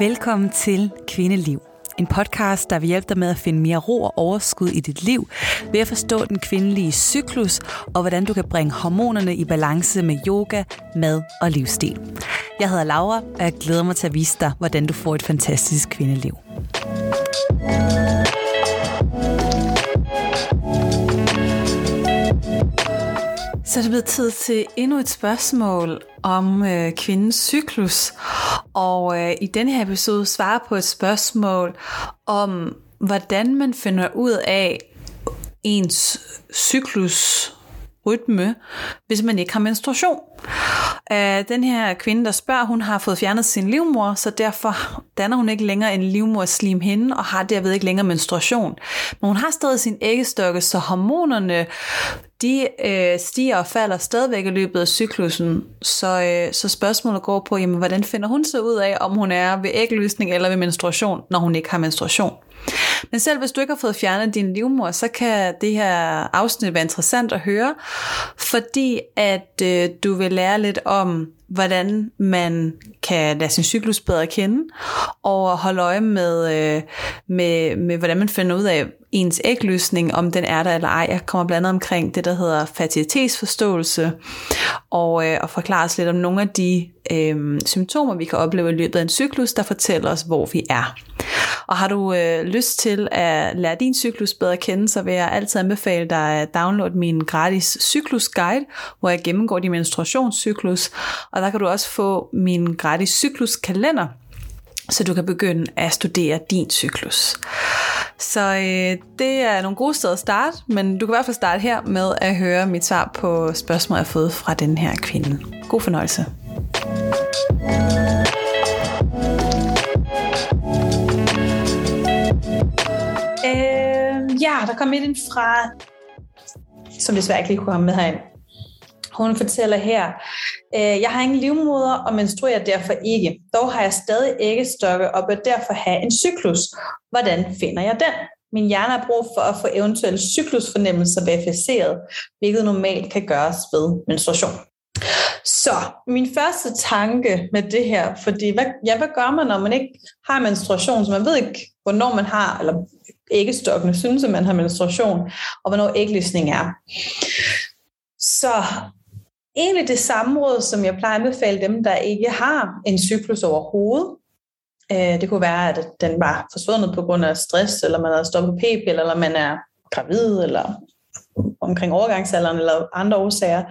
Velkommen til Kvindeliv. En podcast, der vil hjælpe dig med at finde mere ro og overskud i dit liv, ved at forstå den kvindelige cyklus, og hvordan du kan bringe hormonerne i balance med yoga, mad og livsstil. Jeg hedder Laura, og jeg glæder mig til at vise dig, hvordan du får et fantastisk kvindeliv. Så er det blevet tid til endnu et spørgsmål om øh, kvindens cyklus. Og øh, i denne her episode svarer på et spørgsmål om, hvordan man finder ud af ens cyklus rytme, hvis man ikke har menstruation. Uh, den her kvinde, der spørger, hun har fået fjernet sin livmor, så derfor danner hun ikke længere en livmorslim hende, og har derved ikke længere menstruation. Men hun har stadig sin æggestokke, så hormonerne de øh, stiger og falder stadigvæk i løbet af cyklusen. Så, øh, så spørgsmålet går på, jamen, hvordan finder hun så ud af, om hun er ved ægløsning eller ved menstruation, når hun ikke har menstruation. Men selv hvis du ikke har fået fjernet din livmor, så kan det her afsnit være interessant at høre, fordi at øh, du vil lære lidt om, hvordan man kan lade sin cyklus bedre kende, og holde øje med, øh, med, med hvordan man finder ud af ens ægløsning, om den er der eller ej. Jeg kommer blandt andet omkring det, der hedder fertilitetsforståelse, og, øh, og forklare os lidt om nogle af de øh, symptomer, vi kan opleve i løbet af en cyklus, der fortæller os, hvor vi er. Og har du øh, lyst til at lære din cyklus bedre at kende, så vil jeg altid anbefale dig at downloade min gratis cyklusguide, hvor jeg gennemgår din menstruationscyklus. Og der kan du også få min gratis cykluskalender, så du kan begynde at studere din cyklus. Så øh, det er nogle gode steder at starte, men du kan i hvert fald starte her med at høre mit svar på spørgsmål, jeg har fået fra den her kvinde. God fornøjelse. Kom et ind fra, som desværre ikke lige kunne komme med herind. Hun fortæller her, øh, jeg har ingen livmoder og menstruerer derfor ikke. Dog har jeg stadig æggestokke og bør derfor have en cyklus. Hvordan finder jeg den? Min hjerne har brug for at få eventuelle cyklusfornemmelser verificeret, hvilket normalt kan gøres ved menstruation. Så min første tanke med det her, fordi hvad, ja, hvad gør man, når man ikke har menstruation, så man ved ikke, hvornår man har, eller æggestokkene synes, at man har menstruation, og hvornår ægløsning er. Så egentlig det samme råd, som jeg plejer at anbefale dem, der ikke har en cyklus overhovedet. Øh, det kunne være, at den var forsvundet på grund af stress, eller man har stoppet p-piller, eller man er gravid, eller omkring overgangsalderen eller andre årsager.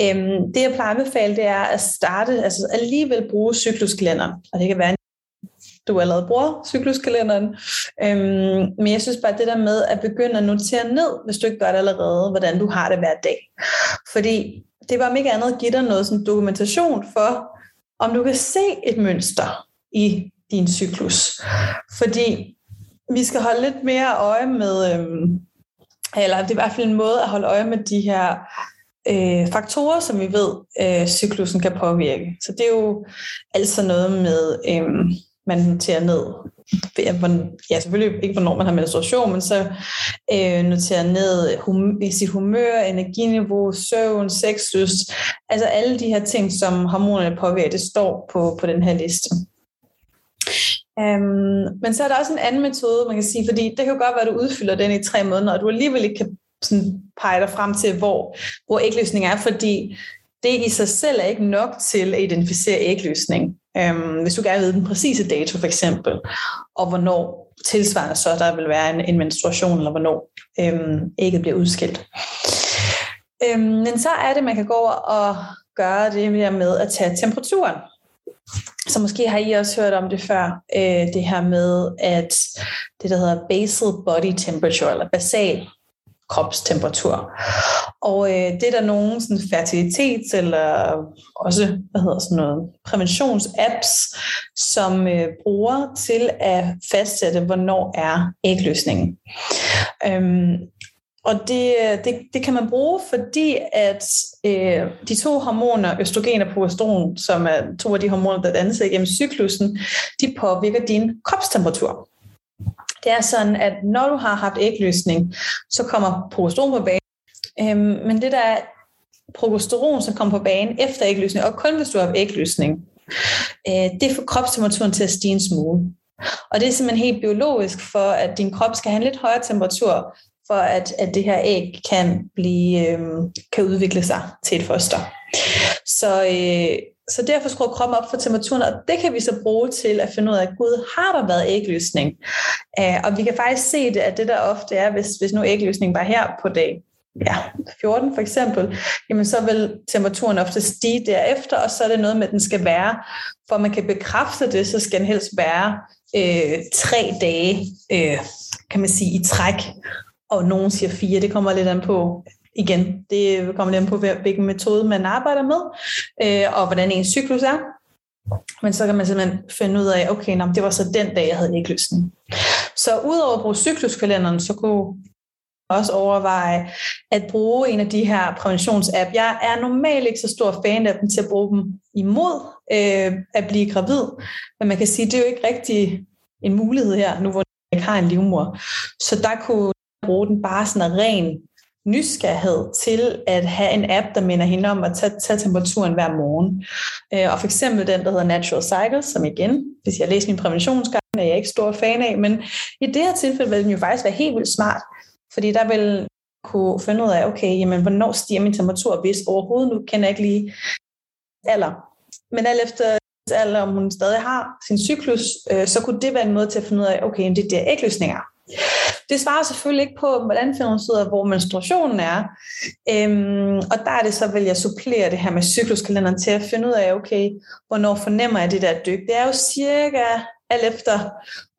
Øhm, det jeg plejer at anbefale, det er at starte, altså alligevel bruge cykluskalenderen. Og det kan være, du allerede bruger cykluskalenderen. Øhm, men jeg synes bare, det der med at begynde at notere ned, hvis du ikke gør det allerede, hvordan du har det hver dag. Fordi det var om ikke andet at give dig noget sådan dokumentation for, om du kan se et mønster i din cyklus. Fordi vi skal holde lidt mere øje med, øhm, eller det er i hvert fald en måde at holde øje med de her øh, faktorer, som vi ved, øh, cyklusen kan påvirke. Så det er jo altså noget med, øh, man noterer ned, ja selvfølgelig ikke hvornår man har menstruation, men så øh, noterer ned hum, sit humør, energiniveau, søvn, sexlyst, altså alle de her ting, som hormonerne påvirker, det står på, på den her liste. Um, men så er der også en anden metode, man kan sige, fordi det kan jo godt være, at du udfylder den i tre måneder, og du alligevel ikke kan sådan pege dig frem til, hvor, hvor ægløsning er, fordi det i sig selv er ikke nok til at identificere ægløsning. Øhm, hvis du gerne vil vide den præcise dato for eksempel, og hvornår tilsvarende så der vil være en, en menstruation, eller hvornår øhm, ægget bliver udskilt. Øhm, men så er det, man kan gå over og gøre det med at tage temperaturen. Så måske har I også hørt om det før, øh, det her med, at det der hedder basal body temperature, eller basal kropstemperatur. Og øh, det er der nogle sådan fertilitets- eller også hvad hedder sådan noget, præventionsapps, som øh, bruger til at fastsætte, hvornår er ægløsningen. Øhm, og det, øh, det, det kan man bruge, fordi at øh, de to hormoner, østrogen og progesteron, som er to af de hormoner, der danser igennem cyklusen, de påvirker din kropstemperatur. Det er sådan, at når du har haft ægløsning, så kommer progesteron på banen. Øhm, men det der er progesteron, som kommer på banen efter ægløsning, og kun hvis du har ægløsning, øh, det får kropstemperaturen til at stige en smule. Og det er simpelthen helt biologisk for, at din krop skal have en lidt højere temperatur, for at, at det her æg kan, blive, øh, kan udvikle sig til et foster. Så, øh, så derfor skruer kroppen op for temperaturen, og det kan vi så bruge til at finde ud af, at gud, har der været ægløsning? Øh, og vi kan faktisk se det, at det der ofte er, hvis, hvis nu ægløsning var her på dag ja, 14 for eksempel, jamen så vil temperaturen ofte stige derefter, og så er det noget med, at den skal være, for man kan bekræfte det, så skal den helst være øh, tre dage, øh, kan man sige, i træk, og nogen siger fire, det kommer lidt an på, igen, det kommer lidt på, hvilken metode man arbejder med, øh, og hvordan ens cyklus er. Men så kan man simpelthen finde ud af, okay, nå, det var så den dag, jeg havde ikke lysten. Så udover at bruge cykluskalenderen, så kunne også overveje at bruge en af de her præventionsapp. Jeg er normalt ikke så stor fan af dem til at bruge dem imod øh, at blive gravid, men man kan sige, at det er jo ikke rigtig en mulighed her, nu hvor jeg ikke har en livmor. Så der kunne bruge den bare sådan ren nysgerrighed til at have en app, der minder hende om at tage, tage temperaturen hver morgen. Øh, og for eksempel den, der hedder Natural Cycles, som igen, hvis jeg læser min præventionsguide, er jeg ikke stor fan af, men i det her tilfælde vil den jo faktisk være helt vildt smart, fordi der vil kunne finde ud af, okay, jamen, hvornår stiger min temperatur, hvis overhovedet nu kender jeg ikke lige alder. Men alt efter alder, om hun stadig har sin cyklus, øh, så kunne det være en måde til at finde ud af, okay, det er der ægløsninger. Det svarer selvfølgelig ikke på, hvordan finder man ud af, hvor menstruationen er. Øhm, og der er det så, vil jeg supplere det her med cykluskalenderen til at finde ud af, okay, hvornår fornemmer jeg det der dyk. Det er jo cirka alt efter,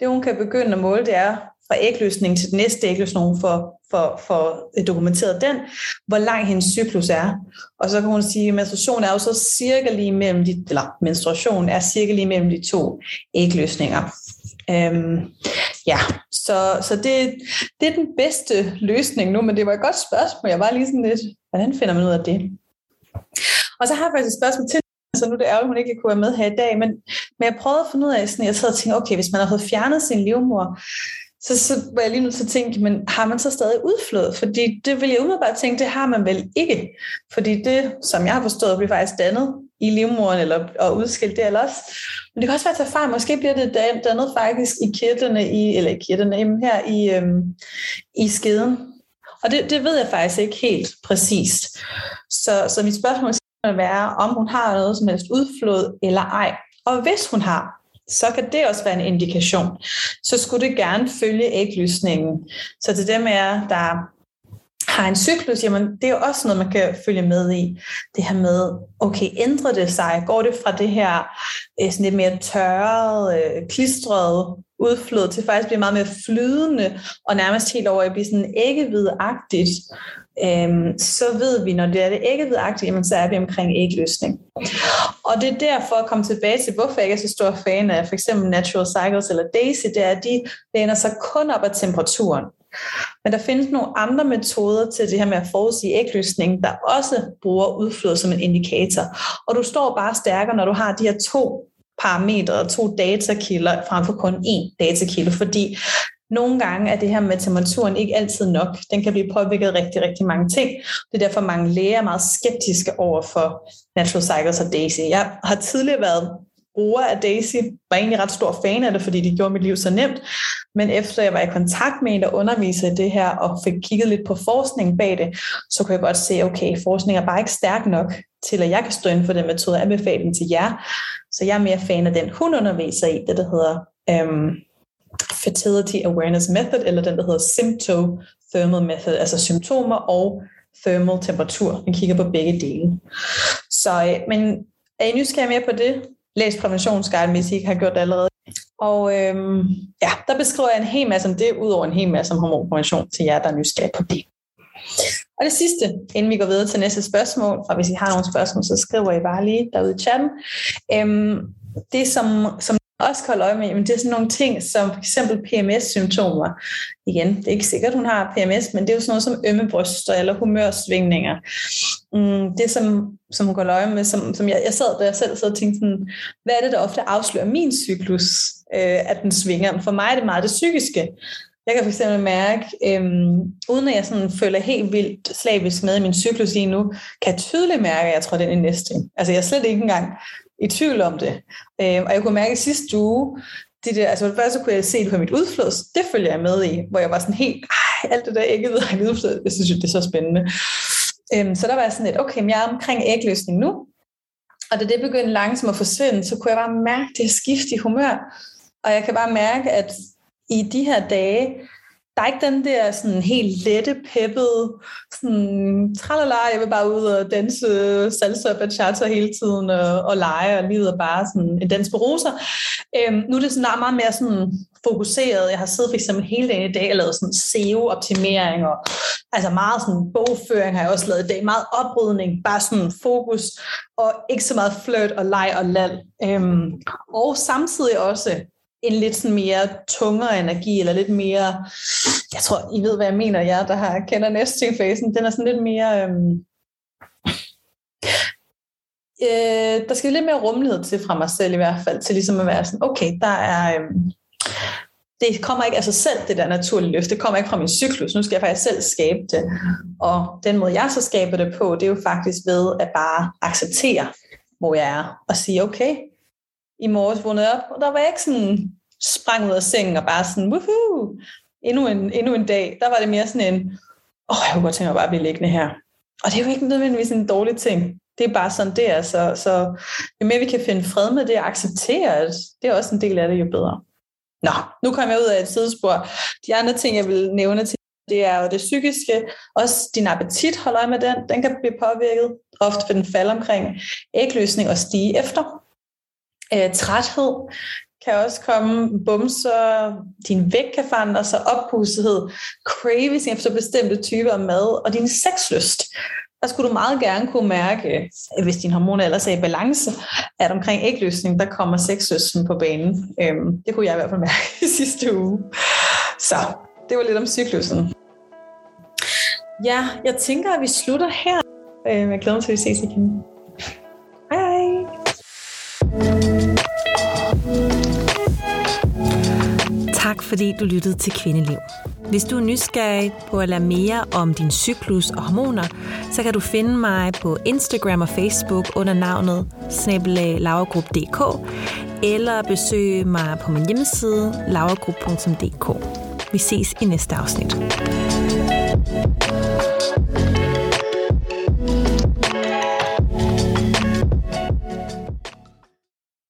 det hun kan begynde at måle, det er fra ægløsning til den næste ægløsning for, for, for dokumenteret den, hvor lang hendes cyklus er. Og så kan hun sige, at menstruation er jo så cirka lige mellem de, eller menstruation er cirka lige mellem de to ægløsninger. Øhm, ja, så, så det, det er den bedste løsning nu, men det var et godt spørgsmål. Jeg var lige sådan lidt, hvordan finder man ud af det? Og så har jeg faktisk et spørgsmål til, så nu er det ærgerligt, hun ikke kunne være med her i dag, men, men jeg prøvede at finde ud af, sådan, jeg sad og tænkte, okay, hvis man har fået fjernet sin livmor, så, så var jeg lige nødt til at tænke, men har man så stadig udflået? Fordi det vil jeg umiddelbart tænke, det har man vel ikke. Fordi det, som jeg har forstået, bliver faktisk dannet i livmoderen eller, og udskille det også. Men det kan også være til fejl. Måske bliver det dannet faktisk i kirtlerne, i, eller i kirtlerne, her i, øhm, i skeden. Og det, det ved jeg faktisk ikke helt præcist. Så, så mit spørgsmål skal være, om hun har noget som helst udflod eller ej. Og hvis hun har, så kan det også være en indikation. Så skulle det gerne følge æglysningen. Så til dem af der har en cyklus, jamen det er jo også noget, man kan følge med i. Det her med, okay, ændrer det sig? Går det fra det her øh, sådan lidt mere tørret, øh, klistrede udflod til faktisk blive meget mere flydende, og nærmest helt over at blive sådan æggehvidagtigt, øhm, så ved vi, når det er det æggehvidagtigt, jamen så er vi omkring ægløsning. Og det er derfor at komme tilbage til, hvorfor jeg ikke er så stor fan af for eksempel Natural Cycles eller Daisy, det er, at de læner sig kun op af temperaturen. Men der findes nogle andre metoder til det her med at forudsige ægløsning, der også bruger udflod som en indikator. Og du står bare stærkere, når du har de her to parametre og to datakilder frem for kun én datakilde, fordi nogle gange er det her med temperaturen ikke altid nok. Den kan blive påvirket af rigtig, rigtig mange ting. Det er derfor mange læger er meget skeptiske over for Natural Cycles og Daisy. Jeg har tidligere været bruger af Daisy, var egentlig ret stor fan af det, fordi det gjorde mit liv så nemt. Men efter jeg var i kontakt med en, der underviser i det her, og fik kigget lidt på forskning bag det, så kunne jeg godt se, okay, forskning er bare ikke stærk nok til, at jeg kan stå inden for den metode og anbefale den til jer. Så jeg er mere fan af den, hun underviser i, det der hedder øhm, Fertility Awareness Method, eller den, der hedder Sympto Thermal Method, altså symptomer og thermal temperatur. Den kigger på begge dele. Så, øh, men er I nysgerrige mere på det? Læs præventionsguiden, hvis I ikke har gjort det allerede. Og øhm, ja, der beskriver jeg en hel masse om det, udover en hel masse om hormonprævention til jer, der er nysgerrige på det. Og det sidste, inden vi går videre til næste spørgsmål, og hvis I har nogle spørgsmål, så skriver I bare lige derude i chatten. Øhm, det, som, som også kan holde øje med, men det er sådan nogle ting som for eksempel PMS-symptomer. Igen, det er ikke sikkert, hun har PMS, men det er jo sådan noget som ømme bryster eller humørsvingninger. Mm, det, som, som hun går øje med, som, som jeg, jeg sad der jeg selv sad og tænkte sådan, hvad er det, der ofte afslører min cyklus, øh, at den svinger? For mig er det meget det psykiske. Jeg kan fx mærke, øhm, uden at jeg sådan føler helt vildt slavisk med i min cyklus lige nu, kan jeg tydeligt mærke, at jeg tror, den er næste. Altså jeg er slet ikke engang i tvivl om det. Øh, og jeg kunne mærke sidste uge, det der, altså det første kunne jeg se det på mit udflås, det følger jeg med i, hvor jeg var sådan helt, alt det der ægget ved udflås, jeg synes det er så spændende. Øhm, så der var jeg sådan lidt, okay, men jeg er omkring ægløsning nu, og da det begyndte langsomt at forsvinde, så kunne jeg bare mærke det skift i humør, og jeg kan bare mærke, at i de her dage, der er ikke den der sådan helt lette, peppede, sådan, tralala, jeg vil bare ud og danse salsa og bachata hele tiden og, og lege, og livet er bare sådan en dans på roser. Øhm, nu er det sådan meget mere sådan fokuseret. Jeg har siddet for eksempel hele dagen i dag og lavet sådan SEO-optimering, og altså meget sådan bogføring har jeg også lavet i dag, meget oprydning, bare sådan fokus, og ikke så meget flirt og leg og lal. Øhm, og samtidig også en lidt sådan mere tungere energi, eller lidt mere, jeg tror, I ved, hvad jeg mener, jeg der har kender nesting-fasen, den er sådan lidt mere, øhm, øh, der skal lidt mere rummelighed til fra mig selv i hvert fald, til ligesom at være sådan, okay, der er, øhm, det kommer ikke af sig selv, det der naturlige løft. Det kommer ikke fra min cyklus. Nu skal jeg faktisk selv skabe det. Og den måde, jeg så skaber det på, det er jo faktisk ved at bare acceptere, hvor jeg er. Og sige, okay, i morges vågnede op, og der var jeg ikke sådan sprang ud af sengen og bare sådan, woohoo, endnu en, endnu en dag. Der var det mere sådan en, åh, oh, jeg kunne godt tænke mig bare at blive liggende her. Og det er jo ikke nødvendigvis en dårlig ting. Det er bare sådan, det er. Så, så jo mere vi kan finde fred med det og acceptere, at det er også en del af det, jo bedre. Nå, nu kommer jeg ud af et sidespor. De andre ting, jeg vil nævne til, det er jo det psykiske. Også din appetit, hold øje med den. Den kan blive påvirket. Ofte vil den falde omkring ægløsning og stige efter. Øh, træthed kan også komme, bumser, din vægt kan forandre sig, oppustethed, cravings efter bestemte typer af mad, og din sexlyst. Der skulle du meget gerne kunne mærke, øh, hvis din hormoner ellers er i balance, at omkring ægløsning, der kommer sexlysten på banen. Øhm, det kunne jeg i hvert fald mærke i sidste uge. Så det var lidt om cyklusen. Ja, jeg tænker, at vi slutter her. Øhm, jeg glæder mig til, at vi ses igen. Tak fordi du lyttede til Kvindeliv. Hvis du er nysgerrig på at lære mere om din cyklus og hormoner, så kan du finde mig på Instagram og Facebook under navnet snabelaglaugrup.dk eller besøge mig på min hjemmeside laugrup.dk. Vi ses i næste afsnit.